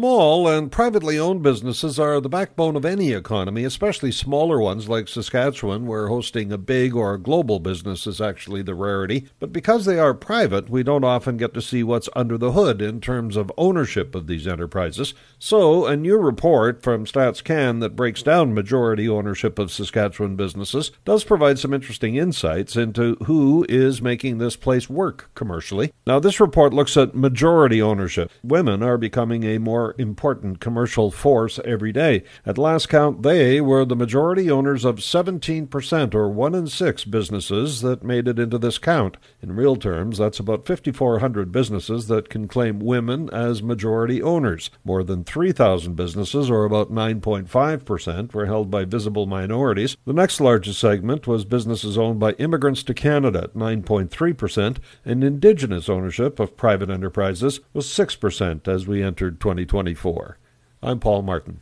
Small and privately owned businesses are the backbone of any economy, especially smaller ones like Saskatchewan, where hosting a big or global business is actually the rarity. But because they are private, we don't often get to see what's under the hood in terms of ownership of these enterprises. So, a new report from StatsCan that breaks down majority ownership of Saskatchewan businesses does provide some interesting insights into who is making this place work commercially. Now, this report looks at majority ownership. Women are becoming a more important commercial force every day. At last count, they were the majority owners of 17%, or one in six businesses that made it into this count. In real terms, that's about 5,400 businesses that can claim women as majority owners. More than 3,000 businesses, or about 9.5%, were held by visible minorities. The next largest segment was businesses owned by immigrants to Canada at 9.3%, and Indigenous ownership of private enterprises was 6% as we entered 2020. 2024. I'm Paul Martin.